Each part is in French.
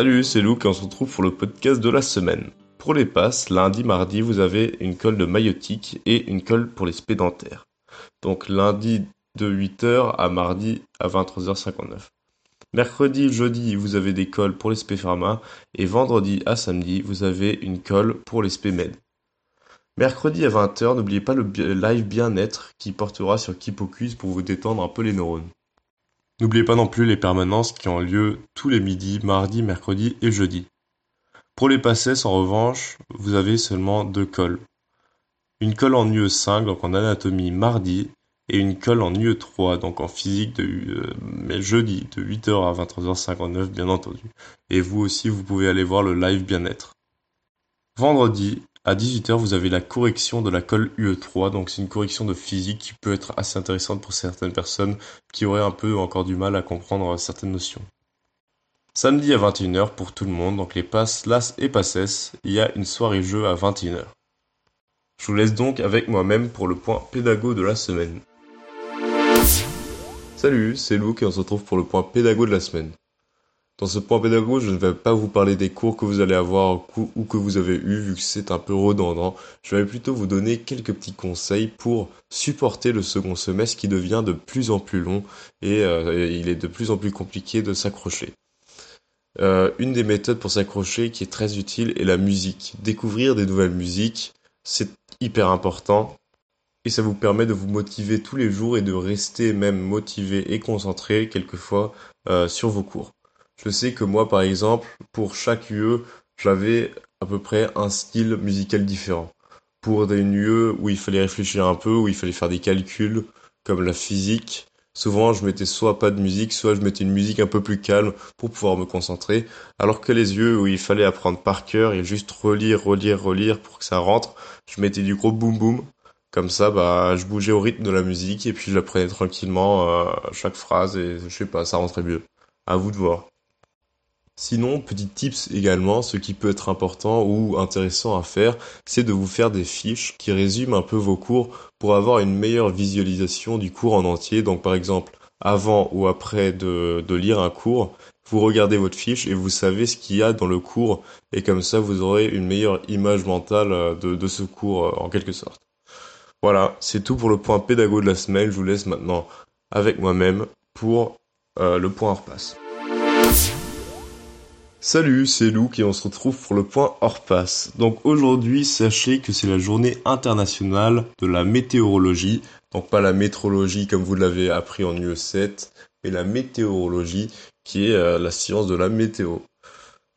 Salut, c'est Luke et on se retrouve pour le podcast de la semaine. Pour les passes, lundi, mardi, vous avez une colle de maïotique et une colle pour les spédentaires. Donc lundi de 8h à mardi à 23h59. Mercredi, jeudi, vous avez des colles pour les spé pharma et vendredi à samedi, vous avez une colle pour les spé med. Mercredi à 20h, n'oubliez pas le live bien-être qui portera sur Kipocus pour vous détendre un peu les neurones. N'oubliez pas non plus les permanences qui ont lieu tous les midis, mardi, mercredi et jeudi. Pour les passés, en revanche, vous avez seulement deux cols. Une colle en UE5, donc en anatomie mardi, et une colle en UE3, donc en physique de euh, mais jeudi, de 8h à 23h59, bien entendu. Et vous aussi, vous pouvez aller voir le live bien-être. Vendredi, à 18h, vous avez la correction de la colle UE3, donc c'est une correction de physique qui peut être assez intéressante pour certaines personnes qui auraient un peu encore du mal à comprendre certaines notions. Samedi à 21h pour tout le monde, donc les passes, las et passes, il y a une soirée jeu à 21h. Je vous laisse donc avec moi-même pour le point pédago de la semaine. Salut, c'est Luke et on se retrouve pour le point pédago de la semaine. Dans ce point pédago, je ne vais pas vous parler des cours que vous allez avoir ou que vous avez eu vu que c'est un peu redondant. Je vais plutôt vous donner quelques petits conseils pour supporter le second semestre qui devient de plus en plus long et euh, il est de plus en plus compliqué de s'accrocher. Euh, une des méthodes pour s'accrocher qui est très utile est la musique. Découvrir des nouvelles musiques, c'est hyper important et ça vous permet de vous motiver tous les jours et de rester même motivé et concentré quelquefois euh, sur vos cours. Je sais que moi, par exemple, pour chaque UE, j'avais à peu près un style musical différent. Pour des UE où il fallait réfléchir un peu, où il fallait faire des calculs, comme la physique, souvent je mettais soit pas de musique, soit je mettais une musique un peu plus calme pour pouvoir me concentrer. Alors que les yeux où il fallait apprendre par cœur et juste relire, relire, relire pour que ça rentre, je mettais du gros boom boom. Comme ça, bah, je bougeais au rythme de la musique et puis je tranquillement euh, chaque phrase et je sais pas, ça rentrait mieux. À vous de voir. Sinon, petit tips également, ce qui peut être important ou intéressant à faire, c'est de vous faire des fiches qui résument un peu vos cours pour avoir une meilleure visualisation du cours en entier. Donc par exemple, avant ou après de, lire un cours, vous regardez votre fiche et vous savez ce qu'il y a dans le cours et comme ça vous aurez une meilleure image mentale euh, de, ce cours euh, en quelque sorte. Voilà, c'est tout pour le point pédago de la semaine. Je vous laisse maintenant avec moi-même pour euh, le point hors passe. Salut, c'est Luke et on se retrouve pour le point hors passe. Donc aujourd'hui, sachez que c'est la journée internationale de la météorologie. Donc pas la métrologie comme vous l'avez appris en UE7, mais la météorologie qui est euh, la science de la météo.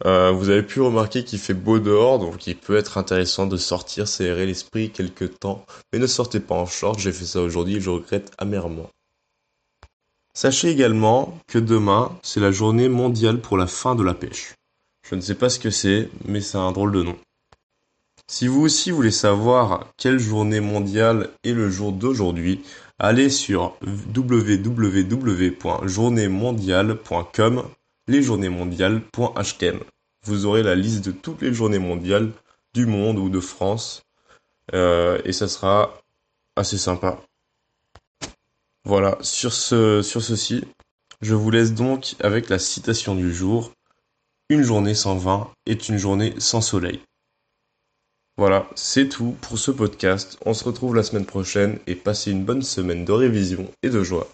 Euh, vous avez pu remarquer qu'il fait beau dehors, donc il peut être intéressant de sortir, s'aérer l'esprit quelques temps. Mais ne sortez pas en short, j'ai fait ça aujourd'hui je regrette amèrement. Sachez également que demain, c'est la journée mondiale pour la fin de la pêche. Je ne sais pas ce que c'est, mais c'est un drôle de nom. Si vous aussi voulez savoir quelle journée mondiale est le jour d'aujourd'hui, allez sur www.journéemondiale.com lesjournéesmondiales.htm. Vous aurez la liste de toutes les journées mondiales du monde ou de France euh, et ça sera assez sympa. Voilà, sur, ce, sur ceci, je vous laisse donc avec la citation du jour. Une journée sans vin est une journée sans soleil. Voilà, c'est tout pour ce podcast. On se retrouve la semaine prochaine et passez une bonne semaine de révision et de joie.